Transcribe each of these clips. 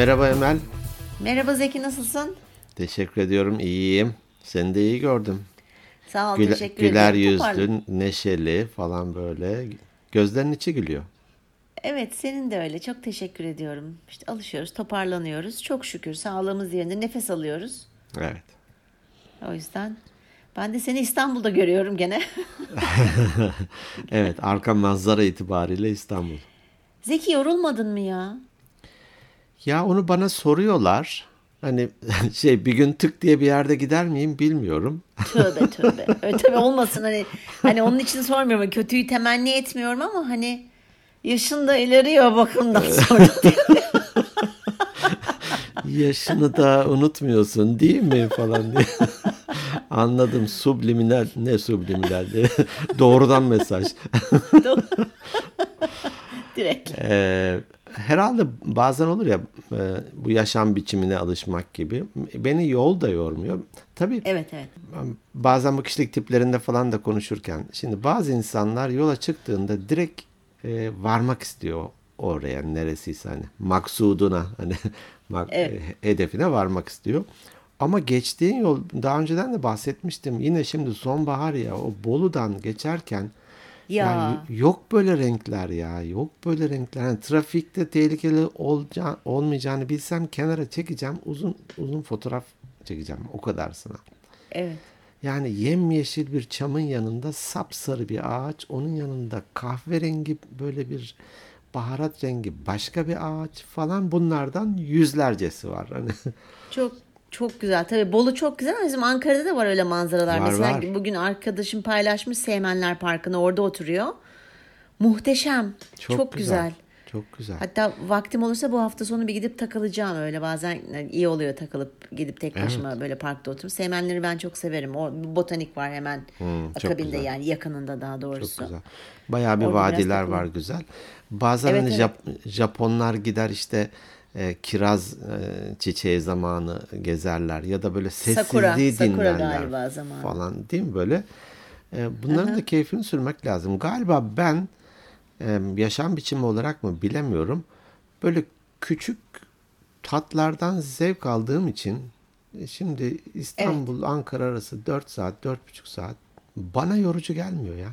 Merhaba Emel. Merhaba Zeki nasılsın? Teşekkür ediyorum. İyiyim. Seni de iyi gördüm. Sağ ol Güle- teşekkür güler ederim. Toparla- yüzlü, neşeli falan böyle. Gözlerin içi gülüyor. Evet senin de öyle çok teşekkür ediyorum. İşte alışıyoruz toparlanıyoruz. Çok şükür sağlığımız yerinde nefes alıyoruz. Evet. O yüzden ben de seni İstanbul'da görüyorum gene. Evet arka manzara itibariyle İstanbul. Zeki yorulmadın mı ya? Ya onu bana soruyorlar. Hani şey bir gün tık diye bir yerde gider miyim bilmiyorum. Tövbe tövbe. Öyle tabii olmasın hani hani onun için sormuyorum. Kötüyü temenni etmiyorum ama hani yaşın da ileriyor bakımdan sonra. Yaşını da unutmuyorsun değil mi falan diye. Anladım. Subliminal ne subliminal. Doğrudan mesaj. Direkt. Ee, herhalde bazen olur ya e, bu yaşam biçimine alışmak gibi. Beni yol da yormuyor. Tabii Evet evet. bazen bu kişilik tiplerinde falan da konuşurken. Şimdi bazı insanlar yola çıktığında direkt e, varmak istiyor oraya neresiyse hani maksuduna hani mak- Evet. e, hedefine varmak istiyor. Ama geçtiğin yol daha önceden de bahsetmiştim. Yine şimdi sonbahar ya o Bolu'dan geçerken Ya. ya y- yok böyle renkler ya. Yok böyle renkler. Yani trafikte tehlikeli olacağı, olmayacağını bilsem kenara çekeceğim. Uzun uzun fotoğraf çekeceğim. O kadarsına. Evet. Yani yemyeşil bir çamın yanında sapsarı bir ağaç. Onun yanında kahverengi böyle bir baharat rengi başka bir ağaç falan bunlardan yüzlercesi var. Hani Çok çok güzel. Tabii Bolu çok güzel ama bizim Ankara'da da var öyle manzaralar. Var, Mesela var. bugün arkadaşım paylaşmış Seymenler Parkı'nı orada oturuyor. Muhteşem. Çok, güzel. Çok güzel. Hatta vaktim olursa bu hafta sonu bir gidip takılacağım öyle. Bazen iyi oluyor takılıp gidip tek başıma böyle parkta oturup. Seymenleri ben çok severim. O botanik var hemen Hmm, çok akabinde güzel. yani yakınında daha doğrusu. Çok güzel. Bayağı bir Orada vadiler var güzel. Bazen Evet, hani evet. Jap- Japonlar gider işte e, kiraz e, çiçeği zamanı gezerler ya da böyle sessizliği Sakura, sakura dinlerler galiba zamanı. falan değil mi böyle? E, bunların da keyfini sürmek lazım. Galiba ben e, yaşam biçimi olarak mı bilemiyorum. Böyle küçük tatlardan zevk aldığım için e, şimdi İstanbul Ankara arası 4 saat 4,5 saat bana yorucu gelmiyor ya.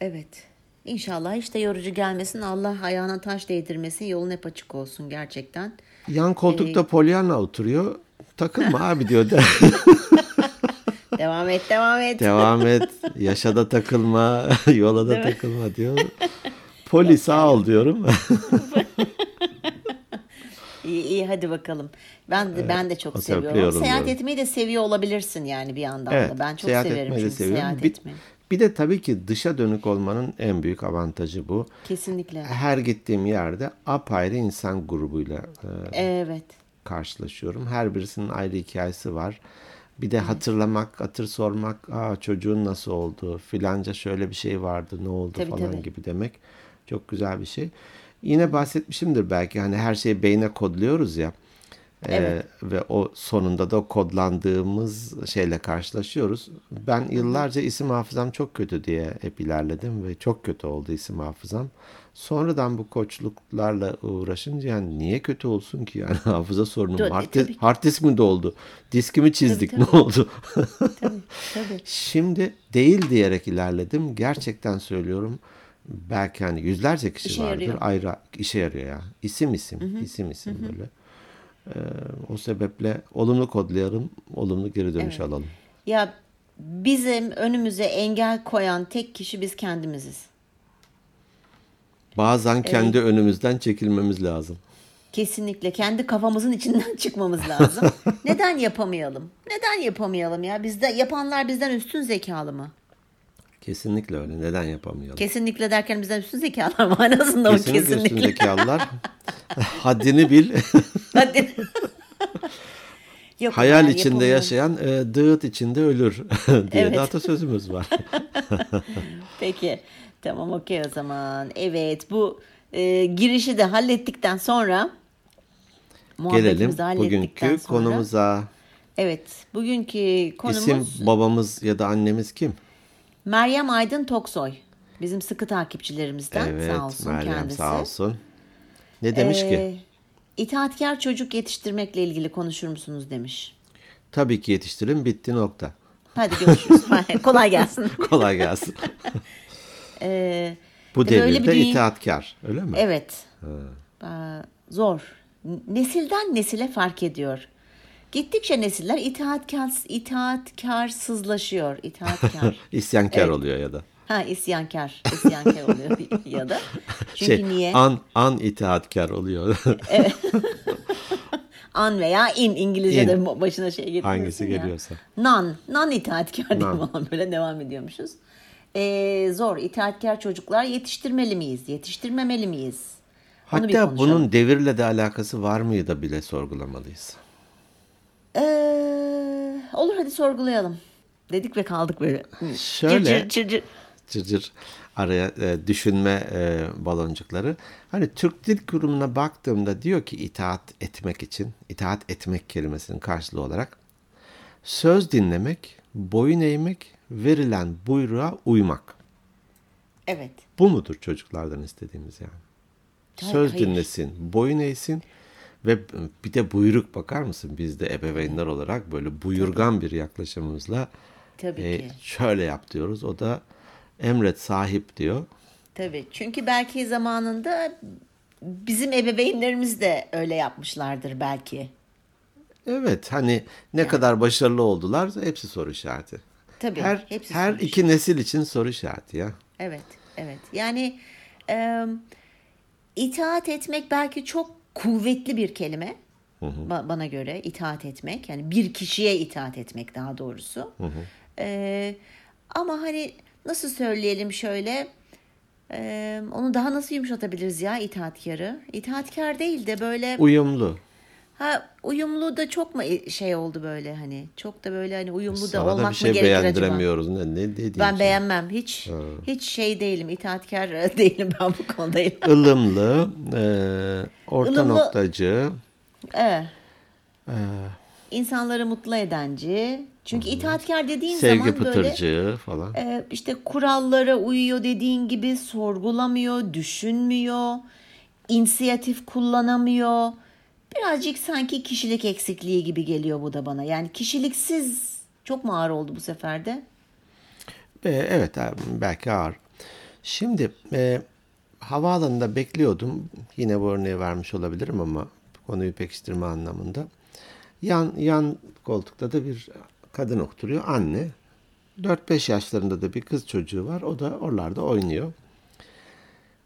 Evet. İnşallah de yorucu gelmesin. Allah ayağına taş değdirmesin. Yolun hep açık olsun gerçekten. Yan Ee, koltukta Pollyanna oturuyor. Takılma abi diyor. De- Devam et, devam et. Devam et. Yaşa da takılma. Yola da takılma diyor. Poli sağ ol diyorum. İyi, iyi hadi bakalım. Ben de ben de çok seviyorum. Seyahat diyorum. etmeyi de seviyor olabilirsin yani bir yandan evet. da. Ben çok seyahat severim etmeyi de seviyorum. seyahat Bir, etmeyi. Bir de tabii ki dışa dönük olmanın en büyük avantajı bu. Kesinlikle. Her gittiğim yerde apayrı insan grubuyla e, Evet. karşılaşıyorum. Her birisinin ayrı hikayesi var. Bir de hatırlamak, hatır sormak, Aa, çocuğun nasıl oldu, filanca şöyle bir şey vardı, ne oldu Tabii, falan tabii. gibi demek çok güzel bir şey. Yine bahsetmişimdir belki hani her şeyi beyne kodluyoruz ya. Ee, Evet. ve o sonunda da kodlandığımız şeyle karşılaşıyoruz. Ben yıllarca isim hafızam çok kötü diye hep ilerledim ve çok kötü oldu isim hafızam. Sonradan bu koçluklarla uğraşınca yani niye kötü olsun ki yani hafıza sorunum Tabii, hard, tabii. hard disk mi doldu? Diskimi çizdik Tabii, ne oldu? Tabii. Tabii. Şimdi değil diyerek ilerledim. Gerçekten söylüyorum. Belki hani yüzlerce kişi İşe vardır. yarıyor. Ayrı işe yarıyor ya. İsim isim, isim isim böyle. Ee, o sebeple olumlu kodlayalım, olumlu geri dönüş Evet. alalım. Ya bizim önümüze engel koyan tek kişi biz kendimiziz. Bazen kendi önümüzden çekilmemiz lazım. Kesinlikle kendi kafamızın içinden çıkmamız lazım. Neden yapamayalım? Neden yapamayalım ya? Bizde yapanlar bizden üstün zekalı mı? Kesinlikle öyle. Neden yapamayalım? Kesinlikle derken bizden üstün zekalar? Manasında o Kesinlikle, kesinlikle. üstündekiler haddini bil. Hadi. Yok, Hayal yani içinde yapamıyorum. yaşayan e, dağıt içinde ölür diye Evet. de atasözümüz var. Peki. Tamam okey o zaman. Evet bu e, girişi de hallettikten sonra Gelelim bugünkü sonra. konumuza. Evet bugünkü konumuz İsim babamız ya da annemiz kim? Meryem Aydın Toksoy. Bizim sıkı takipçilerimizden Evet sağ olsun Meryem kendisi. sağ olsun. Ne demiş Ee, ki? İtaatkar çocuk yetiştirmekle ilgili konuşur musunuz demiş. Tabii ki yetiştirin bitti nokta. Hadi görüşürüz. Kolay gelsin. Kolay gelsin. Ee, Bu öyle devirde bir itaatkar öyle mi? evet. Ee, zor. Nesilden nesile fark ediyor. Gittikçe nesiller itaatkar, itaatkarsızlaşıyor. İtaatkar. İsyankar Evet. oluyor ya da. ha isyankar. İsyankar oluyor ya da. Çünkü şey, niye? An, an itaatkar oluyor. An veya in İngilizce'de In. başına şey getiriyorsun Hangisi ya. geliyorsa. Non, non itaatkar Non. falan böyle devam ediyormuşuz. Ee, zor. İtaatkar çocuklar yetiştirmeli miyiz? Yetiştirmemeli miyiz? Hatta bunun devirle de alakası var mıydı bile sorgulamalıyız. Ee, olur hadi sorgulayalım. Dedik ve kaldık böyle. Şöyle- Cır cır cır cır. Cırcır araya e, düşünme e, baloncukları. Hani Türk Dil Kurumu'na baktığımda diyor ki itaat etmek için, itaat etmek kelimesinin karşılığı olarak söz dinlemek, boyun eğmek, verilen buyruğa uymak. Evet. Bu mudur çocuklardan istediğimiz yani? Hayır, Söz hayır. dinlesin, boyun eğsin ve bir de buyruk bakar mısın? Biz de ebeveynler olarak böyle buyurgan bir yaklaşımımızla Tabii e, ki. şöyle yap diyoruz. O da emret sahip diyor. Tabii. Çünkü belki zamanında bizim ebeveynlerimiz de öyle yapmışlardır belki. Evet hani ne kadar başarılı oldular hepsi soru işareti. Tabii. Her, hepsi her sonuç. iki nesil için soru işareti ya. Evet, evet. Yani e, itaat etmek belki çok kuvvetli bir kelime. Ba- bana göre itaat etmek. Yani bir kişiye itaat etmek daha doğrusu. E, ama hani nasıl söyleyelim şöyle e, onu daha nasıl yumuşatabiliriz ya itaatkarı? İtaatkar değil de böyle Uyumlu. Ha uyumlu da çok mu şey oldu böyle hani çok da böyle hani uyumlu da Sana da olmak bir şey mı gerekir acaba? beğendiremiyoruz. Ne, ne dediğin Ben şey. beğenmem. Hiç hiç şey değilim. itaatkar değilim ben bu konuda. Ilımlı, e, orta Ilımlı- noktacı, Evet. e, İnsanları mutlu edenci. Çünkü itaatkar dediğin sevgi zaman böyle pıtırcı falan. e, işte kurallara uyuyor dediğin gibi sorgulamıyor, düşünmüyor, inisiyatif kullanamıyor. Birazcık sanki kişilik eksikliği gibi geliyor bu da bana. Yani kişiliksiz çok mu ağır oldu bu sefer de? E, evet belki ağır. Şimdi e, havaalanında bekliyordum. Yine bu örneği vermiş olabilirim ama konuyu pekiştirme anlamında. Yan, yan koltukta da bir kadın oturuyor. Anne. 4-5 yaşlarında da bir kız çocuğu var. O da oralarda oynuyor.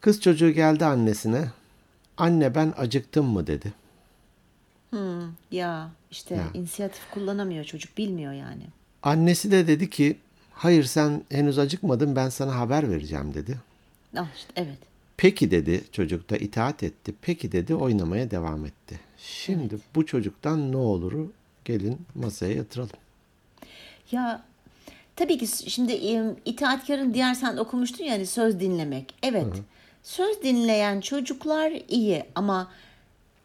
Kız çocuğu geldi annesine. Anne ben acıktım mı dedi. Ya işte inisiyatif kullanamıyor çocuk bilmiyor yani. Annesi de dedi ki hayır sen henüz acıkmadın ben sana haber vereceğim dedi. Ah işte evet. Peki dedi çocuk da itaat etti. Peki dedi oynamaya devam etti. Şimdi bu çocuktan ne oluru gelin masaya yatıralım. Ya tabii ki şimdi itaatkarın diğer sen okumuştun ya hani söz dinlemek. Evet. Söz dinleyen çocuklar iyi ama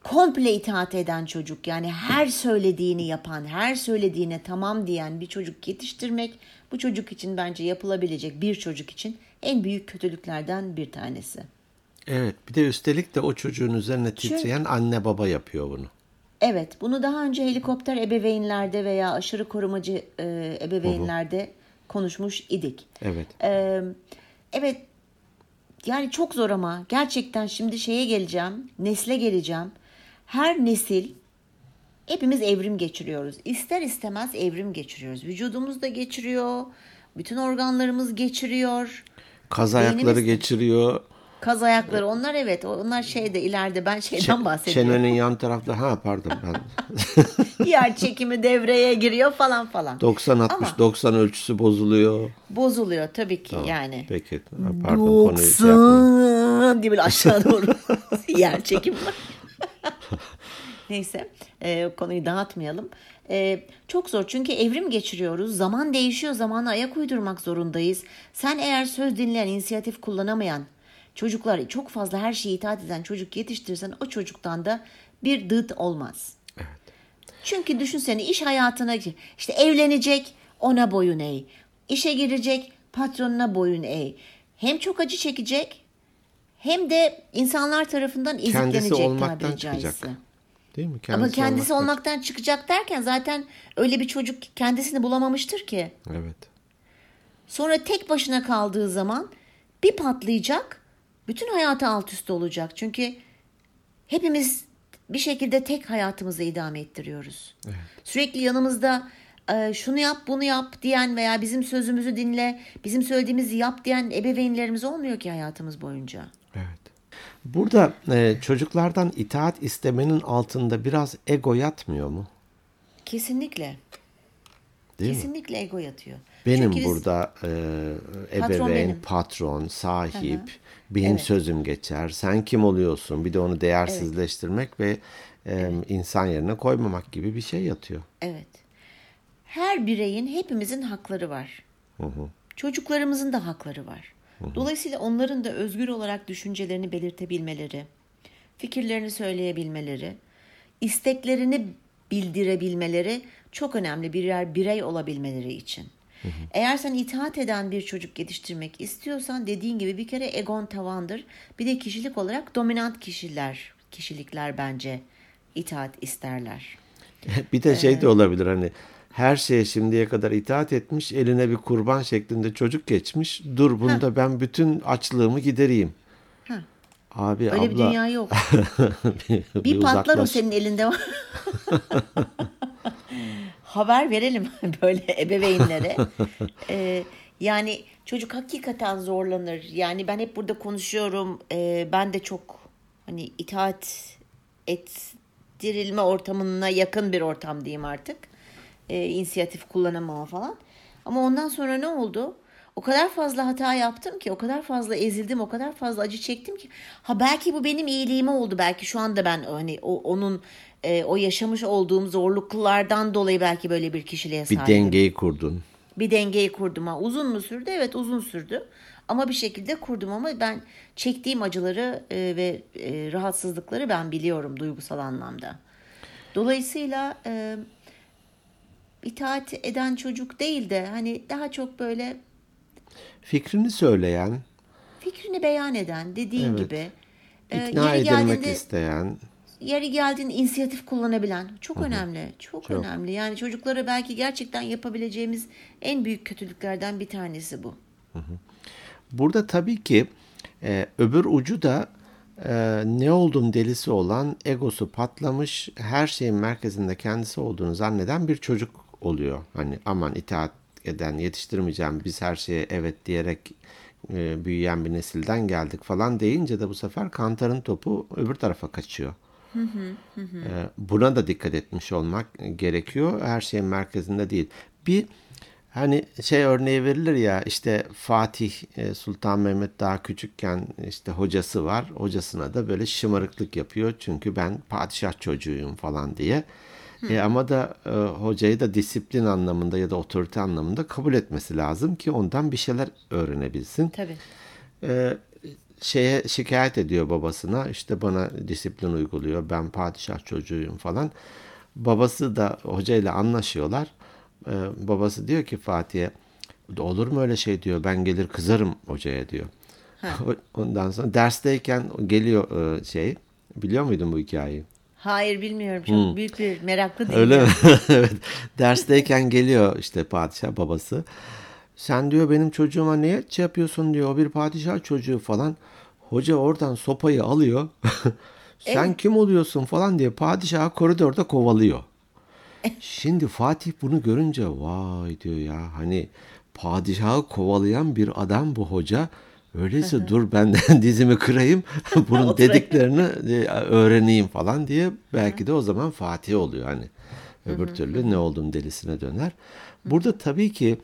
komple itaat eden çocuk yani her söylediğini yapan, her söylediğine tamam diyen bir çocuk yetiştirmek bu çocuk için bence yapılabilecek bir çocuk için en büyük kötülüklerden bir tanesi. Evet bir de üstelik de o çocuğun üzerine titreyen anne baba yapıyor bunu. Evet, bunu daha önce helikopter ebeveynlerde veya aşırı korumacı e, ebeveynlerde konuşmuş idik. Evet. Ee, evet, yani çok zor ama gerçekten şimdi şeye geleceğim, nesle geleceğim. Her nesil hepimiz evrim geçiriyoruz. İster istemez evrim geçiriyoruz. Vücudumuz da geçiriyor, bütün organlarımız geçiriyor. Kaz ayakları Beynimiz- geçiriyor. Kaz ayakları onlar evet onlar şeyde ileride ben şeyden bahsediyorum. çenenin yan tarafta ha pardon ben Yer çekimi devreye giriyor falan falan. 90 60 Ama- 90 ölçüsü bozuluyor. Bozuluyor tabii ki yani. Peki pardon konuyu şey. 90 diye böyle aşağı doğru yer çekimi var. Neyse e, konuyu dağıtmayalım. E, çok zor çünkü evrim geçiriyoruz. Zaman değişiyor. Zamana ayak uydurmak zorundayız. Sen eğer söz dinleyen, inisiyatif kullanamayan çocuklar çok fazla her şeyi itaat eden çocuk yetiştirirsen o çocuktan da bir dıt olmaz. Çünkü düşünsene iş hayatına işte evlenecek ona boyun eğ. İşe girecek patronuna boyun eğ. Hem çok acı çekecek hem de insanlar tarafından Kendisi izlenecek olmaktan tabiri çıkacak. Değil mi? Ama kendisi olmaktan- olmaktan çıkacak derken zaten öyle bir çocuk kendisini bulamamıştır ki. Evet. Sonra tek başına kaldığı zaman bir patlayacak, bütün hayatı alt üst olacak. Çünkü hepimiz bir şekilde tek hayatımızı idame ettiriyoruz. Sürekli yanımızda e, şunu yap, bunu yap diyen veya bizim sözümüzü dinle, bizim söylediğimizi yap diyen ebeveynlerimiz olmuyor ki hayatımız boyunca. Evet. Burada e, çocuklardan itaat istemenin altında biraz ego yatmıyor mu? Kesinlikle. Değil mi? kesinlikle ego yatıyor. Benim Çünkü burada e, Patron ebeveyn, benim. patron, sahip, benim Evet. sözüm geçer. Sen kim oluyorsun? Bir de onu değersizleştirmek ve e, insan yerine koymamak gibi bir şey yatıyor. Evet. Her bireyin hepimizin hakları var. Çocuklarımızın da hakları var. Dolayısıyla onların da özgür olarak düşüncelerini belirtebilmeleri, fikirlerini söyleyebilmeleri, isteklerini bildirebilmeleri çok önemli birer birey olabilmeleri için. Eğer sen itaat eden bir çocuk yetiştirmek istiyorsan dediğin gibi bir kere egon tavandır. Bir de kişilik olarak dominant kişiler, kişilikler bence itaat isterler. bir de şey de olabilir hani her şeye şimdiye kadar itaat etmiş, eline bir kurban şeklinde çocuk geçmiş. Dur bunda ben bütün açlığımı gidereyim. Ha. Abi Öyle abla bir dünya yok. bir, Bir patlar o uzaklaş. senin elinde var. Haber verelim böyle ebeveynlere. Ee, yani çocuk hakikaten zorlanır. Yani ben hep burada konuşuyorum. Ee, ben de çok hani itaat ettirilme ortamına yakın bir ortam diyeyim artık. Ee, inisiyatif kullanamama falan. Ama ondan sonra ne oldu? O kadar fazla hata yaptım ki, o kadar fazla ezildim, o kadar fazla acı çektim ki. Ha belki bu benim iyiliğime oldu. Belki şu anda ben hani o, onun e, o yaşamış olduğum zorluklardan dolayı belki böyle bir kişiliğe bir sahibim. dengeyi kurdun. Bir dengeyi kurdum ha. Uzun mu sürdü? Evet uzun sürdü. Ama bir şekilde kurdum ama ben çektiğim acıları e, ve e, rahatsızlıkları ben biliyorum duygusal anlamda. Dolayısıyla e, itaat eden çocuk değil de hani daha çok böyle Fikrini söyleyen, fikrini beyan eden dediğin Evet. gibi e, ikna yeri edilmek isteyen, yeri geldiğinde inisiyatif kullanabilen çok önemli. Çok, Çok. önemli. Yani çocuklara belki gerçekten yapabileceğimiz en büyük kötülüklerden bir tanesi bu. Burada tabii ki e, öbür ucu da e, ne oldum delisi olan egosu patlamış her şeyin merkezinde kendisi olduğunu zanneden bir çocuk oluyor. Hani aman itaat eden yetiştirmeyeceğim biz her şeye evet diyerek e, büyüyen bir nesilden geldik falan deyince de bu sefer kantarın topu öbür tarafa kaçıyor. E, Buna da dikkat etmiş olmak gerekiyor. Her şeyin merkezinde değil. Bir hani şey örneği verilir ya işte Fatih e, Sultan Mehmet daha küçükken işte hocası var. Hocasına da böyle şımarıklık yapıyor. Çünkü ben padişah çocuğuyum falan diye. E, ama da e, hocayı da disiplin anlamında ya da otorite anlamında kabul etmesi lazım ki ondan bir şeyler öğrenebilsin. Tabii. e, şeye şikayet ediyor babasına işte bana disiplin uyguluyor ben padişah çocuğuyum falan. Babası da hocayla anlaşıyorlar. E, babası diyor ki Fatih'e olur mu öyle şey? diyor. Ben gelir kızarım hocaya diyor. Ondan sonra dersteyken geliyor e, şey biliyor muydun bu hikayeyi Hayır bilmiyorum. Çok büyük bir meraklı değilim. Öyle mi? evet. Dersteyken geliyor işte padişah babası. Sen diyor benim çocuğuma niye şey yapıyorsun diyor. O bir padişah çocuğu falan. Hoca oradan sopayı alıyor. Sen kim oluyorsun falan diye padişahı koridorda kovalıyor. Şimdi Fatih bunu görünce vay diyor ya hani padişahı kovalayan bir adam bu hoca. Öyleyse dur ben de dizimi kırayım bunun dediklerini e, öğreneyim falan diye belki de o zaman Fatih oluyor hani. Öbür türlü ne oldum delisine döner. Burada tabii ki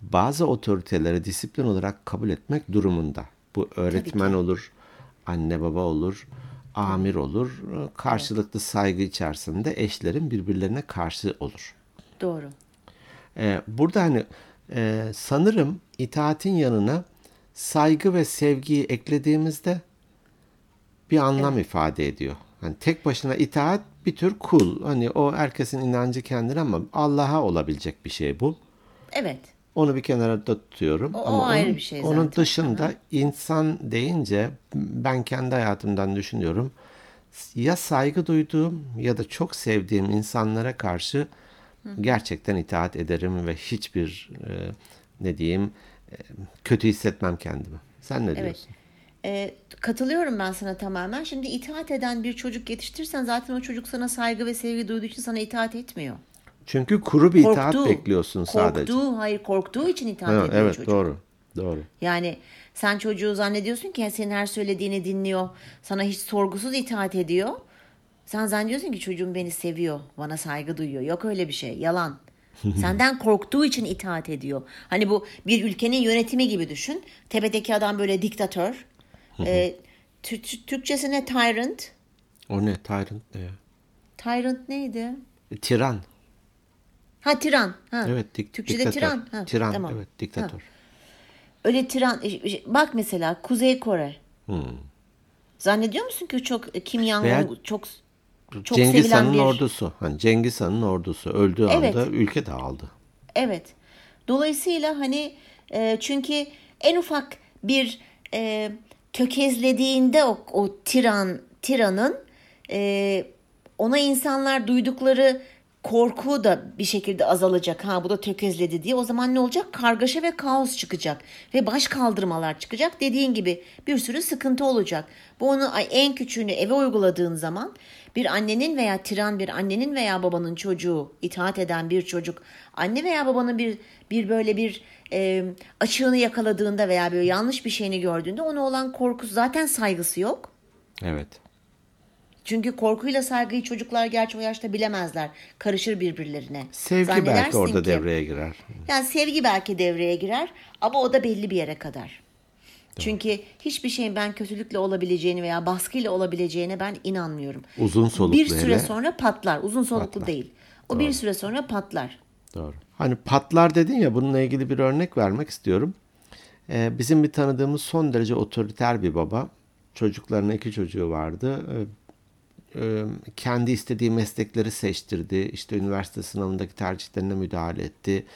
bazı otoriteleri disiplin olarak kabul etmek durumunda. Bu öğretmen olur, anne baba olur, amir olur. Karşılıklı saygı içerisinde eşlerin birbirlerine karşı olur. Doğru. Ee, burada hani e, sanırım itaatin yanına saygı ve sevgiyi eklediğimizde bir anlam ifade ediyor. Hani tek başına itaat bir tür kul. Hani o herkesin inancı kendine ama Allah'a olabilecek bir şey bu. Evet. Onu bir kenara da tutuyorum. O- o Ama ayrı onun, bir şey Onun zaten. dışında insan deyince ben kendi hayatımdan düşünüyorum. ya saygı duyduğum ya da çok sevdiğim insanlara karşı gerçekten itaat ederim ve hiçbir e, ne diyeyim kötü hissetmem kendimi. Sen ne Evet. diyorsun? Ee, katılıyorum ben sana tamamen. Şimdi itaat eden bir çocuk yetiştirirsen zaten o çocuk sana saygı ve sevgi duyduğu için sana itaat etmiyor. Çünkü kuru bir itaat Korktuğu, bekliyorsun sadece. Korktuğu, hayır korktuğu için itaat Ha, ediyor evet çocuk. doğru. Doğru. Yani sen çocuğu zannediyorsun ki senin her söylediğini dinliyor. Sana hiç sorgusuz itaat ediyor. Sen zannediyorsun ki çocuğum beni seviyor. Bana saygı duyuyor. Yok öyle bir şey. Yalan. Senden korktuğu için itaat ediyor. Hani bu bir ülkenin yönetimi gibi düşün. Tepedeki adam böyle diktatör. Ee, Tü- Tü- Türkçesine tyrant. O ne? Tyrant ne ya? Tyrant neydi? Tiran. Ha tiran. Ha. Evet. Dik, Türkçe'de diktatör. tiran. Ha, Tiran. tamam. Evet. Diktatör. Öyle tiran. Bak mesela Kuzey Kore. Hmm. Zannediyor musun ki çok Kim Jong Veya- Un çok çok Cengiz sevilen Han'ın bir ordusu. Hani Cengiz Han'ın ordusu öldüğü Evet. anda ülke dağıldı. Evet. Dolayısıyla hani e, çünkü en ufak bir e, tökezlediğinde o, o tiran tiranın e, ona insanlar duydukları korku da bir şekilde azalacak. Ha bu da tökezledi diye. O zaman ne olacak? Kargaşa ve kaos çıkacak. Ve baş kaldırmalar çıkacak. Dediğin gibi bir sürü sıkıntı olacak. Bu onu en küçüğünü eve uyguladığın zaman bir annenin veya tiran bir annenin veya babanın çocuğu, itaat eden bir çocuk, anne veya babanın bir bir böyle bir e, açığını yakaladığında veya böyle yanlış bir şeyini gördüğünde ona olan korkusu zaten saygısı yok. Evet. Çünkü korkuyla saygıyı çocuklar gerçi o yaşta bilemezler. Karışır birbirlerine. Sevgi belki orada ki- devreye girer. Yani sevgi belki devreye girer ama o da belli bir yere kadar. Çünkü hiçbir şeyin ben kötülükle olabileceğini veya baskıyla olabileceğine ben inanmıyorum. Uzun soluklu Bir süre hele. sonra patlar. Uzun soluklu Patlar. değil. O bir süre sonra patlar. Doğru. Hani patlar dedin ya bununla ilgili bir örnek vermek istiyorum. Ee, bizim bir tanıdığımız son derece otoriter bir baba. Çocuklarına iki çocuğu vardı. Ee, e, kendi istediği meslekleri seçtirdi. İşte üniversite sınavındaki tercihlerine müdahale etti.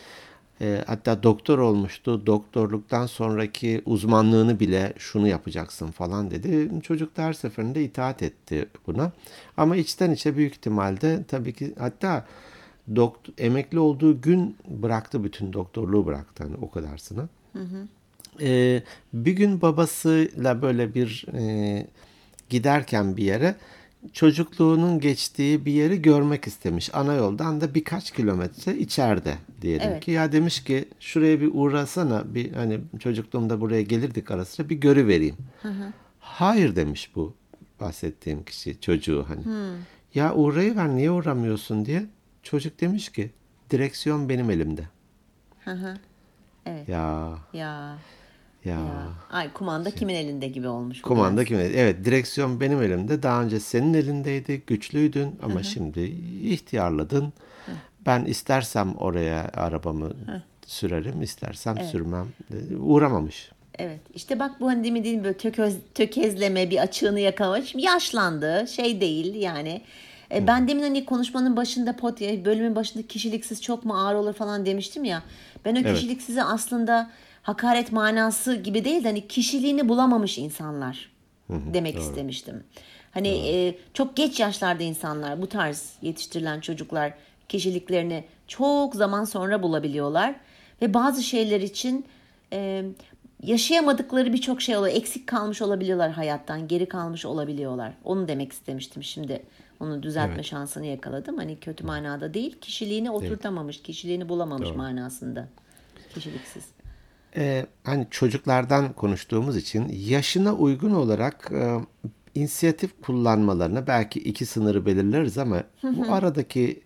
Ee, hatta doktor olmuştu. Doktorluktan sonraki uzmanlığını bile şunu yapacaksın falan dedi. Çocuk da her seferinde itaat etti buna. Ama içten içe büyük ihtimalle tabii ki hatta doktor, emekli olduğu gün bıraktı bütün doktorluğu bıraktı hani o kadarsını. Ee, bir gün babasıyla böyle bir e, giderken bir yere çocukluğunun geçtiği bir yeri görmek istemiş. Ana yoldan da birkaç kilometre içeride diyelim Evet. ki. Ya demiş ki şuraya bir uğrasana bir hani çocukluğumda buraya gelirdik ara sıra bir görüvereyim. Hayır demiş bu bahsettiğim kişi çocuğu hani. Ya uğrayıver niye uğramıyorsun diye. Çocuk demiş ki direksiyon benim elimde. Hı hı. Evet. Ya Ya. Ya. ya. Ay kumanda kimin elinde gibi olmuş. Kumanda biraz. kimin? Evet, direksiyon benim elimde. Daha önce senin elindeydi, güçlüydün ama şimdi ihtiyarladın. Ben istersem oraya arabamı sürerim, istersem sürmem. Uğramamış. Evet. İşte bak bu hani demin dediğim böyle tököz, tökezleme bir açığını yakalamak. Şimdi yaşlandı. Şey değil yani. E, ben demin hani konuşmanın başında pot, bölümün başında kişiliksiz çok mu ağır olur falan demiştim ya. Ben o Evet. kişiliksizi aslında hakaret manası gibi değil de hani kişiliğini bulamamış insanlar demek istemiştim. Hani e, çok geç yaşlarda insanlar bu tarz yetiştirilen çocuklar kişiliklerini çok zaman sonra bulabiliyorlar ve bazı şeyler için e, yaşayamadıkları birçok şey oluyor. Eksik kalmış olabiliyorlar hayattan, geri kalmış olabiliyorlar. Onu demek istemiştim şimdi. Onu düzeltme Evet. şansını yakaladım. Hani kötü manada değil, kişiliğini oturtamamış, kişiliğini bulamamış manasında. Kişiliksiz. Ee, hani çocuklardan konuştuğumuz için yaşına uygun olarak e, inisiyatif kullanmalarına belki iki sınırı belirleriz ama bu aradaki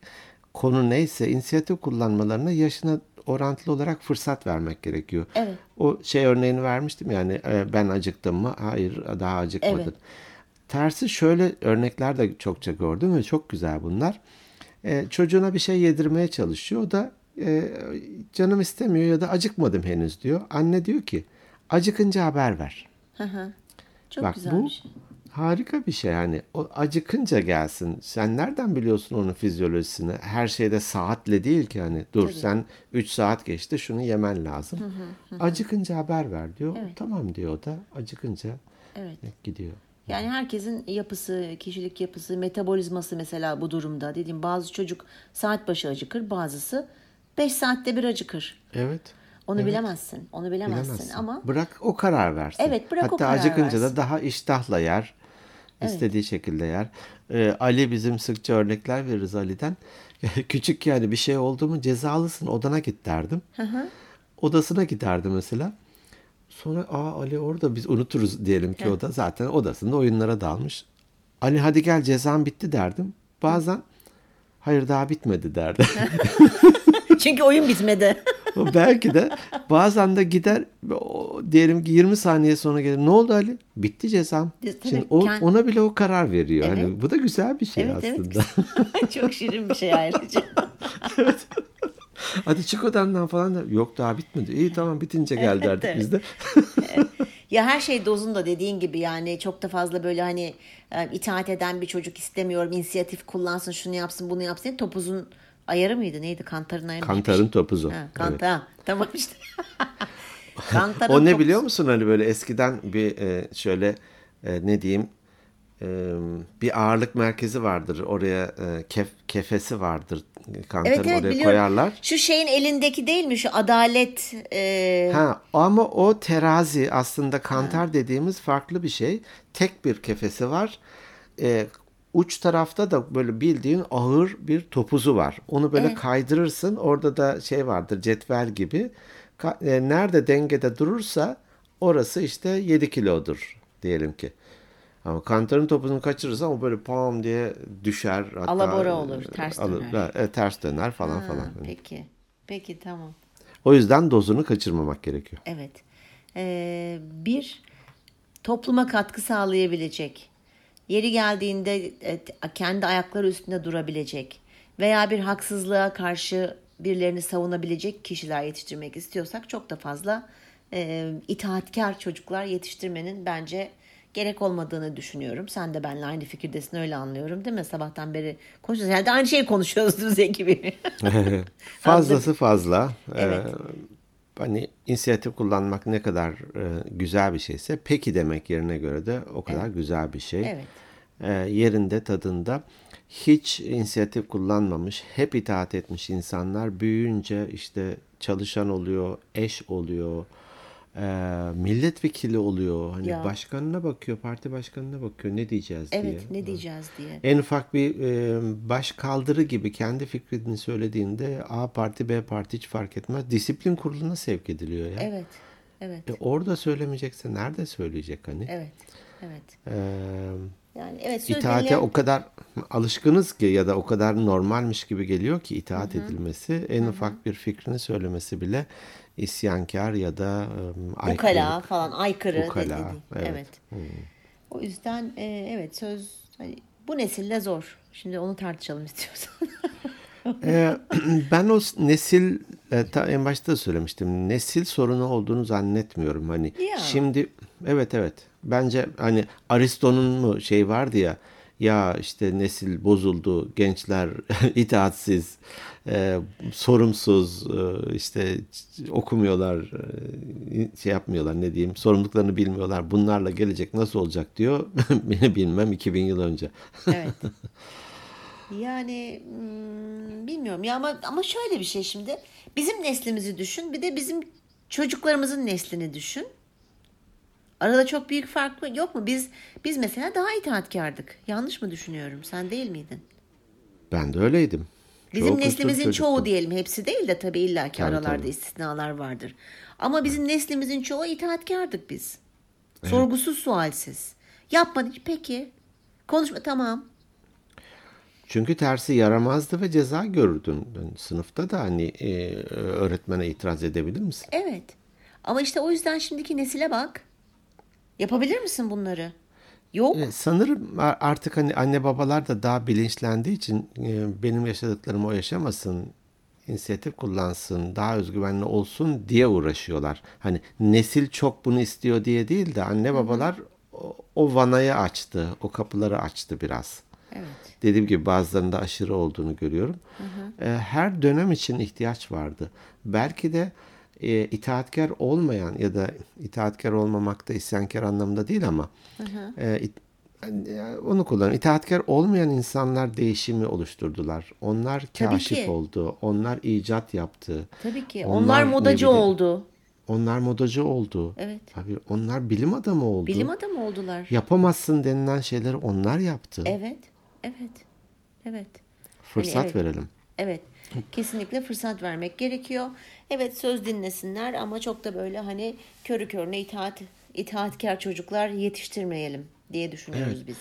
konu neyse inisiyatif kullanmalarına yaşına orantılı olarak fırsat vermek gerekiyor. Evet. O şey örneğini vermiştim yani e, ben acıktım mı? Hayır daha acıkmadın. Evet. Tersi şöyle örnekler de çokça gördüm ve çok güzel bunlar. E, çocuğuna bir şey yedirmeye çalışıyor. O da e, canım istemiyor ya da acıkmadım henüz diyor. Anne diyor ki acıkınca haber ver. Hı hı. Çok Bak güzel bu bir şey. harika bir şey yani. O acıkınca gelsin. Sen nereden biliyorsun onun fizyolojisini? Her şeyde saatle değil ki hani. Dur sen 3 saat geçti şunu yemen lazım. Acıkınca haber ver diyor. Tamam diyor o da. Acıkınca Evet. gidiyor. Yani herkesin yapısı, kişilik yapısı, metabolizması mesela bu durumda. Dediğim bazı çocuk saat başı acıkır, bazısı 5 saatte bir acıkır. Evet. Onu bilemezsin. Onu bilemezsin, Bilemezsin. ama Bırak o karar versin. Evet, bırak o Hatta karar acıkınca versin. da daha iştahla yer. istediği şekilde yer. Ee, Ali bizim sıkça örnekler veririz Ali'den. Küçük yani bir şey oldu mu cezalısın odana git derdim. Odasına giderdi mesela. Sonra aa Ali orada biz unuturuz diyelim ki o da zaten odasında oyunlara dalmış. Ali hadi gel cezan bitti derdim. Bazen hayır daha bitmedi derdi. çünkü oyun bitmedi. Belki de bazen de gider diyelim ki 20 saniye sonra gelir. Ne oldu Ali? Bitti cezam. Tabii, Şimdi o, kend- ona bile o karar veriyor. Evet. Hani bu da güzel bir şey evet evet. aslında. Çok şirin bir şey ayrıca. Hadi çık odandan falan da yok daha bitmedi. İyi tamam bitince gel derdik evet. biz de. Ya her şey dozunda dediğin gibi yani çok da fazla böyle hani e, itaat eden bir çocuk istemiyorum. inisiyatif kullansın, şunu yapsın, bunu yapsın. Topuzun ayarı mıydı? Neydi? Kantarın ayarı mıydı? Kantarın topuzu. Ha, Evet. kantar. ha, Tamam işte. Kantarın O ne topuzu. biliyor musun hani böyle eskiden bir e, şöyle e, ne diyeyim e, bir ağırlık merkezi vardır. Oraya e, kef, kefesi vardır. Kantarın Evet evet oraya biliyorum. koyarlar. Şu şeyin elindeki değil mi? Şu adalet e, Ha, ama o terazi aslında kantar dediğimiz farklı bir şey. Tek bir kefesi var. Ee, uç tarafta da böyle bildiğin ağır bir topuzu var. Onu böyle kaydırırsın. Orada da şey vardır cetvel gibi. Ka- e, nerede dengede durursa orası işte 7 kilodur diyelim ki. Ama kantarın topuzunu kaçırırsan o böyle pam diye düşer. Hatta, Alabora olur, ters alır- döner. e, ters döner falan ha, falan. Peki. Peki tamam. O yüzden dozunu kaçırmamak gerekiyor. Evet. Ee, bir, topluma katkı sağlayabilecek, yeri geldiğinde e, kendi ayakları üstünde durabilecek veya bir haksızlığa karşı birilerini savunabilecek kişiler yetiştirmek istiyorsak çok da fazla e, itaatkar çocuklar yetiştirmenin bence gerek olmadığını düşünüyorum. Sen de benimle aynı fikirdesin öyle anlıyorum değil mi? Sabahtan beri konuşuyoruz. Yani aynı şeyi konuşuyoruz Düzey gibi. Fazlası fazla. Evet. Ee, hani inisiyatif kullanmak ne kadar e, güzel bir şeyse peki demek yerine göre de o kadar güzel bir şey. Evet. Ee, yerinde tadında hiç inisiyatif kullanmamış, hep itaat etmiş insanlar büyüyünce işte çalışan oluyor, eş oluyor, e, milletvekili oluyor. Hani Ya. başkanına bakıyor, parti başkanına bakıyor ne diyeceğiz diye. Evet ne diyeceğiz diye. En ufak bir e, baş kaldırı gibi kendi fikrini söylediğinde A parti B parti hiç fark etmez. Disiplin kuruluna sevk ediliyor ya. Evet. Evet. E, orada söylemeyecekse nerede söyleyecek hani? Evet. Evet. E, Yani evet söz itaate o kadar alışkınız ki ya da o kadar normalmiş gibi geliyor ki itaat edilmesi. En ufak bir fikrini söylemesi bile isyankar ya da e, aykırı. ukala falan aykırı Ukala, dedi. evet. Evet. O yüzden e, evet söz hani, bu nesille zor. Şimdi onu tartışalım istiyorsan. Ee, ben o nesil e, ta en başta da söylemiştim. Nesil sorunu olduğunu zannetmiyorum. Hani Ya. şimdi evet evet. Bence hani Aristo'nun mu şey vardı ya ya işte nesil bozuldu, gençler itaatsiz, e, sorumsuz, e, işte okumuyorlar, e, şey yapmıyorlar ne diyeyim, sorumluluklarını bilmiyorlar. Bunlarla gelecek nasıl olacak diyor. Beni bilmem 2000 yıl önce. evet. Yani hmm, bilmiyorum ya ama ama şöyle bir şey şimdi. Bizim neslimizi düşün, bir de bizim çocuklarımızın neslini düşün. Arada çok büyük fark mı? Yok mu? Biz biz mesela daha itaatkardık. Yanlış mı düşünüyorum? Sen değil miydin? Ben de öyleydim. Bizim uslu neslimizin çoğu diyelim hepsi değil de tabii illaki Tabii, aralarda tabii. istisnalar vardır. Ama bizim neslimizin çoğu itaatkardık biz. Sorgusuz sualsiz. Yapmadın peki. Konuşma tamam. Çünkü tersi yaramazdı ve ceza görürdün. Sınıfta da hani e, öğretmene itiraz edebilir misin? Evet. Ama işte o yüzden şimdiki nesile bak. Yapabilir misin bunları? Yok. E, sanırım artık hani anne babalar da daha bilinçlendiği için e, benim yaşadıklarımı o yaşamasın, inisiyatif kullansın, daha özgüvenli olsun diye uğraşıyorlar. Hani nesil çok bunu istiyor diye değil de anne babalar o, o vanayı açtı, o kapıları açtı biraz. Evet. dediğim gibi bazılarında aşırı olduğunu görüyorum. Ee, Her dönem için ihtiyaç vardı. Belki de e, itaatkar olmayan ya da itaatkar olmamak da isyankar anlamında değil ama e, it- Yani onu kullan. İtaatkar olmayan insanlar değişimi oluşturdular. Onlar kaşif oldu. Onlar icat yaptı. Tabii ki. Onlar Onlar, modacı bileyim- oldu. Onlar modacı oldu. Evet. Tabii onlar bilim adamı oldu. Bilim adamı oldular. Yapamazsın denilen şeyleri onlar yaptı. Evet. Evet. Evet. Fırsat Hani evet. verelim. Evet. Kesinlikle fırsat vermek gerekiyor. Evet söz dinlesinler ama çok da böyle hani körü körüne itaat itaatkar çocuklar yetiştirmeyelim diye düşünüyoruz biz.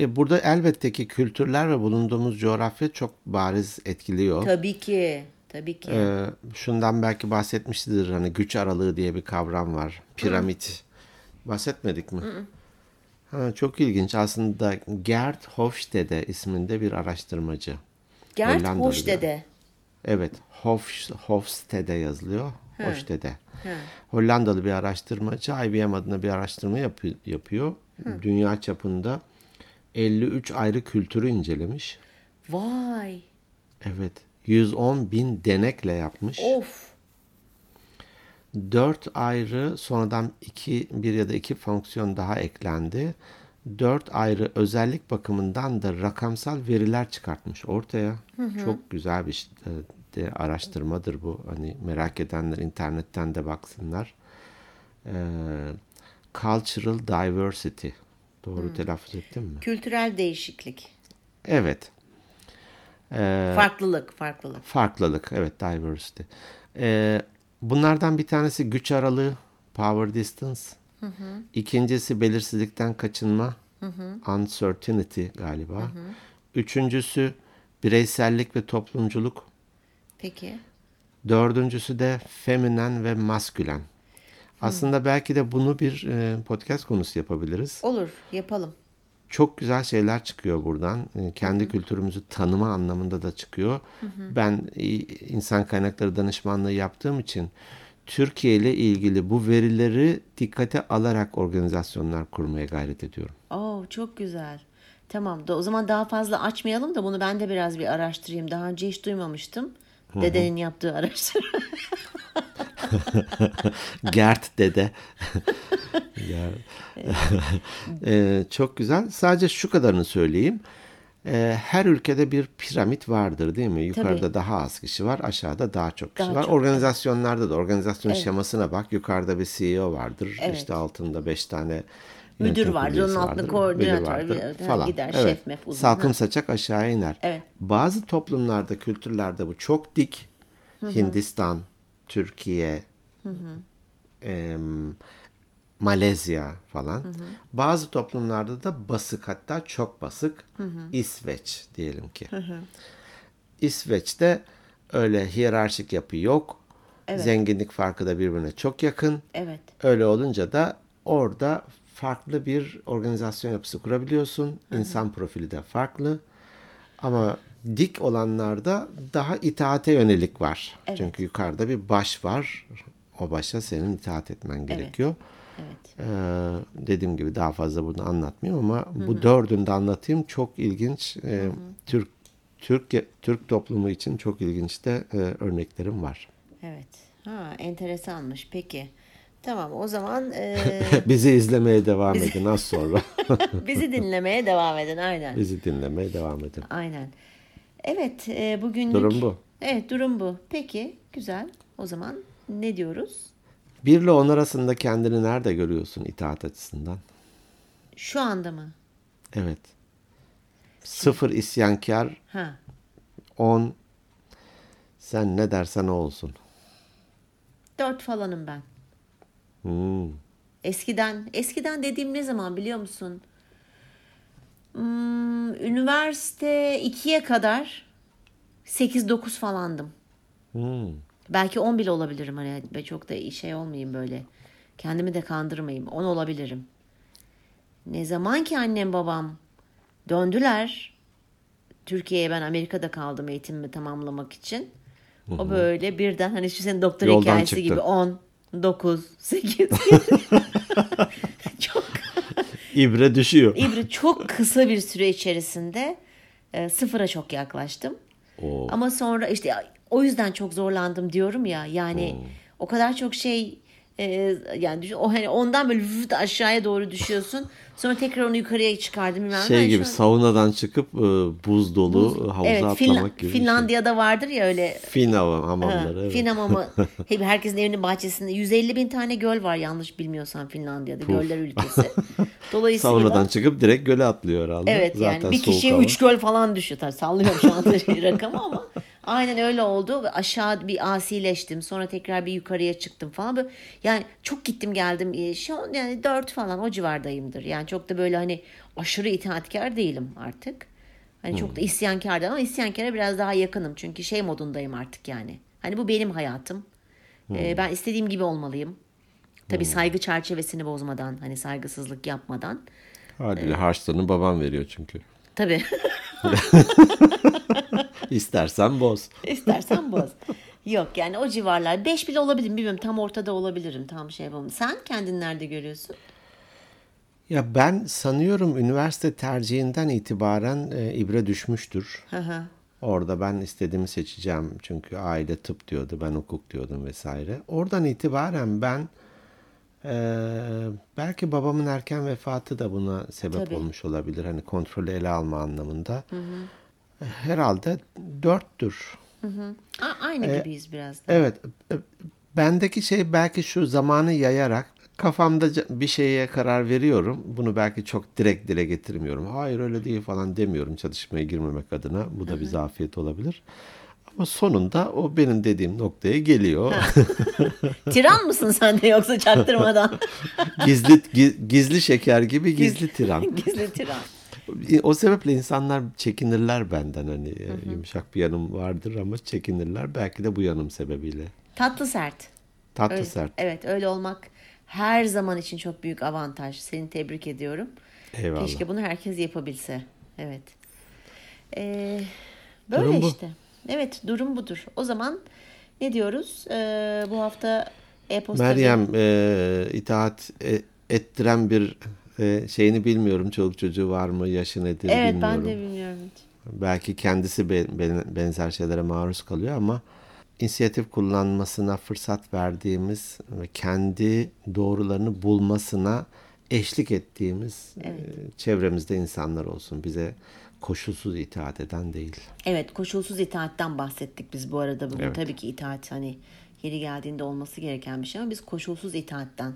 E, burada elbette ki kültürler ve bulunduğumuz coğrafya çok bariz etkiliyor. Tabii ki. Tabii ki. Ee, şundan belki bahsetmiştir hani güç aralığı diye bir kavram var. Piramit. Bahsetmedik mi? Ha, çok ilginç. Aslında Gerd Hofstede isminde bir araştırmacı. Gert Hoşdede. Evet, Hof, Hofstede yazılıyor. Hofstede. Hollandalı bir araştırmacı IBM adına bir araştırma yapı- yapıyor. Dünya çapında 53 ayrı kültürü incelemiş. Vay. Evet, 110 bin denekle yapmış. Of. Dört ayrı sonradan iki, bir ya da iki fonksiyon daha eklendi. Dört ayrı özellik bakımından da rakamsal veriler çıkartmış ortaya. Çok güzel bir e, de araştırmadır bu. Hani merak edenler internetten de baksınlar. Ee, cultural diversity. Doğru telaffuz ettim mi? Kültürel değişiklik. Evet. Ee, Farklılık, farklılık. Farklılık, evet diversity. Ee, bunlardan bir tanesi güç aralığı, power distance. İkincisi belirsizlikten kaçınma, uncertainty galiba. Üçüncüsü bireysellik ve toplumculuk. Peki. Dördüncüsü de feminen ve maskülen. Aslında belki de bunu bir e, podcast konusu yapabiliriz. Olur, yapalım. Çok güzel şeyler çıkıyor buradan. Ee, Kendi kültürümüzü tanıma anlamında da çıkıyor. Ben e, insan kaynakları danışmanlığı yaptığım için Türkiye ile ilgili bu verileri dikkate alarak organizasyonlar kurmaya gayret ediyorum. Oo, çok güzel. Tamam. Da, o zaman daha fazla açmayalım da bunu ben de biraz bir araştırayım. Daha önce hiç duymamıştım. Dedenin yaptığı araştırma. Gert dede. Ya. Ee, çok güzel. Sadece şu kadarını söyleyeyim. Ee, her ülkede bir piramit vardır değil mi? Yukarıda Tabii. daha az kişi var, aşağıda daha çok kişi Daha var. çok, Organizasyonlarda da organizasyon şemasına bak. Yukarıda bir CEO vardır. Evet. İşte altında beş tane Müdür vardır, onun altında koordinatör, müdür vardır falan. gider, evet. şef mef uzun. Salkım Ha. saçak aşağı iner. Evet. Bazı toplumlarda, kültürlerde bu çok dik. Hindistan, Türkiye, em, Malezya falan. Bazı toplumlarda da basık hatta çok basık. İsveç diyelim ki. İsveç'te öyle hiyerarşik yapı yok. Zenginlik farkı da birbirine çok yakın. Evet. Öyle olunca da orada farklı bir organizasyon yapısı kurabiliyorsun. İnsan profili de farklı. Ama dik olanlarda daha itaate yönelik var. Çünkü yukarıda bir baş var. O başa senin itaat etmen gerekiyor. Evet. Ee, dediğim gibi daha fazla bunu anlatmayayım ama bu dördünü de anlatayım. Çok ilginç. Ee, Türk Türk Türk toplumu için çok ilginç de e, örneklerim var. Evet. Ha, enteresanmış. Peki. Tamam o zaman e, Bizi izlemeye devam edin az sonra. bizi dinlemeye devam edin. Aynen. Bizi dinlemeye devam edin. Aynen. Evet, e, bugünlük... Durum bu. Evet, durum bu. Peki, güzel. O zaman ne diyoruz? 1 ile 10 arasında kendini nerede görüyorsun itaat açısından? Şu anda mı? Evet. 0 isyankar, Ha, 10 sen ne dersen o olsun. dört falanım ben. Hmm. Eskiden, eskiden dediğim ne zaman biliyor musun? Hmm, üniversite 2'ye kadar 8-9 falandım. Hmm. Belki 10 bile olabilirim hani ve çok da şey olmayayım böyle. Kendimi de kandırmayayım. 10 olabilirim. Ne zaman ki annem babam döndüler Türkiye'ye ben Amerika'da kaldım eğitimimi tamamlamak için. O böyle birden hani şu senin doktor Yoldan hikayesi çıktı. gibi 10, 9, 8. çok İbre düşüyor. İbre çok kısa bir süre içerisinde e, sıfıra çok yaklaştım. Oo. Ama sonra işte o yüzden çok zorlandım diyorum ya. Yani o kadar çok şey Ee, yani düşün, o hani ondan böyle vıt aşağıya doğru düşüyorsun. Sonra tekrar onu yukarıya çıkardım bilmem. Şey Yani gibi an- saunadan çıkıp e, buz dolu havuza evet, atlamak Finla- gibi. şey. Finlandiya'da vardır ya öyle Fin hava- Ha, hamamları. evet. Fin hamamı. Hep herkesin evinin bahçesinde 150 bin tane göl var yanlış bilmiyorsam Finlandiya'da. Göller ülkesi. Dolayısıyla Saunadan çıkıp direkt göle atlıyor herhalde. evet Zaten yani bir kişiye hava. 3 göl falan düşüyor. Tabii sallıyorum şu anda rakamı ama aynen öyle oldu. Ve Aşağı bir asileştim. Sonra tekrar bir yukarıya çıktım falan. Yani çok gittim geldim. Ee, Şu an yani 4 falan o civardayımdır. Yani çok da böyle hani aşırı itaatkar değilim artık. Hani çok da isyankar değilim ama isyankara biraz daha yakınım. Çünkü şey modundayım artık yani. Hani bu benim hayatım. Ee, ben istediğim gibi olmalıyım. Tabii saygı çerçevesini bozmadan, hani saygısızlık yapmadan. Haliyle harçlığını babam veriyor çünkü. Tabii. İstersen boz. İstersen boz. Yok yani o civarlar. Beş bile olabilirim. Bilmiyorum tam ortada olabilirim. Tam şey yapamam. Sen kendini nerede görüyorsun? Ya ben sanıyorum üniversite tercihinden itibaren e, ibre düşmüştür. Hı hı. Orada ben istediğimi seçeceğim. Çünkü aile tıp diyordu, ben hukuk diyordum vesaire. Oradan itibaren ben e, belki babamın erken vefatı da buna sebep Tabii. olmuş olabilir. Hani kontrolü ele alma anlamında. Herhalde dörttür. A- aynı gibiyiz biraz da. Evet. e, Bendeki şey belki şu zamanı yayarak kafamda bir şeye karar veriyorum. Bunu belki çok direkt dile getirmiyorum. Hayır öyle değil falan demiyorum çalışmaya girmemek adına. Bu da bir zafiyet olabilir. Ama sonunda o benim dediğim noktaya geliyor. Tiran mısın sen de yoksa çaktırmadan? gizli gi- gizli şeker gibi gizli tiran. Gizli tiran. O sebeple insanlar çekinirler benden hani e, yumuşak bir yanım vardır ama çekinirler belki de bu yanım sebebiyle. Tatlı sert. Tatlı Öyle- sert. Evet öyle olmak her zaman için çok büyük avantaj. Seni tebrik ediyorum. Eyvallah. Keşke bunu herkes yapabilse. Evet. Ee, böyle Durum bu. işte. Evet durum budur. O zaman ne diyoruz? Ee, bu hafta e-posta Meryem e, itaat e- ettiren bir e, şeyini bilmiyorum. Çoluk çocuğu var mı? Yaşı nedir Evet bilmiyorum. ben de bilmiyorum. hiç. Belki kendisi be- be- benzer şeylere maruz kalıyor ama inisiyatif kullanmasına fırsat verdiğimiz ve kendi doğrularını bulmasına eşlik ettiğimiz e, çevremizde insanlar olsun. Bize koşulsuz itaat eden değil. Evet koşulsuz itaatten bahsettik biz bu arada bugün. Evet. Tabii ki itaat hani yeri geldiğinde olması gereken bir şey ama biz koşulsuz itaatten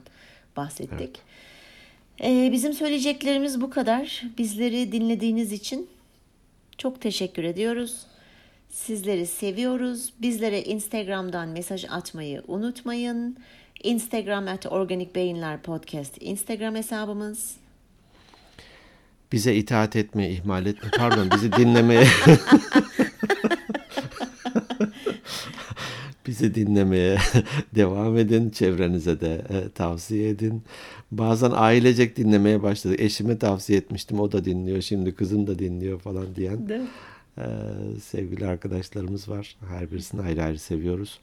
bahsettik. Ee, bizim söyleyeceklerimiz bu kadar. Bizleri dinlediğiniz için çok teşekkür ediyoruz. Sizleri seviyoruz. Bizlere Instagram'dan mesaj atmayı unutmayın. Instagram at Organik Beyinler Podcast Instagram hesabımız. Bize itaat etmeye ihmal etme. Pardon bizi dinlemeye bizi dinlemeye devam edin. Çevrenize de e, tavsiye edin. Bazen ailecek dinlemeye başladık. Eşime tavsiye etmiştim. O da dinliyor. Şimdi kızım da dinliyor falan diyen Değil e, sevgili arkadaşlarımız var. Her birisini ayrı ayrı seviyoruz.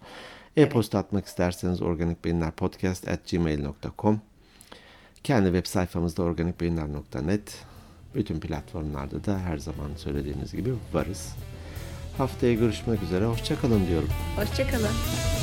E-posta atmak isterseniz organikbeyinlerpodcast.gmail.com Kendi web sayfamızda organikbeyinler.net Bütün platformlarda da her zaman söylediğimiz gibi varız. Haftaya görüşmek üzere. Hoşçakalın diyorum. Hoşçakalın.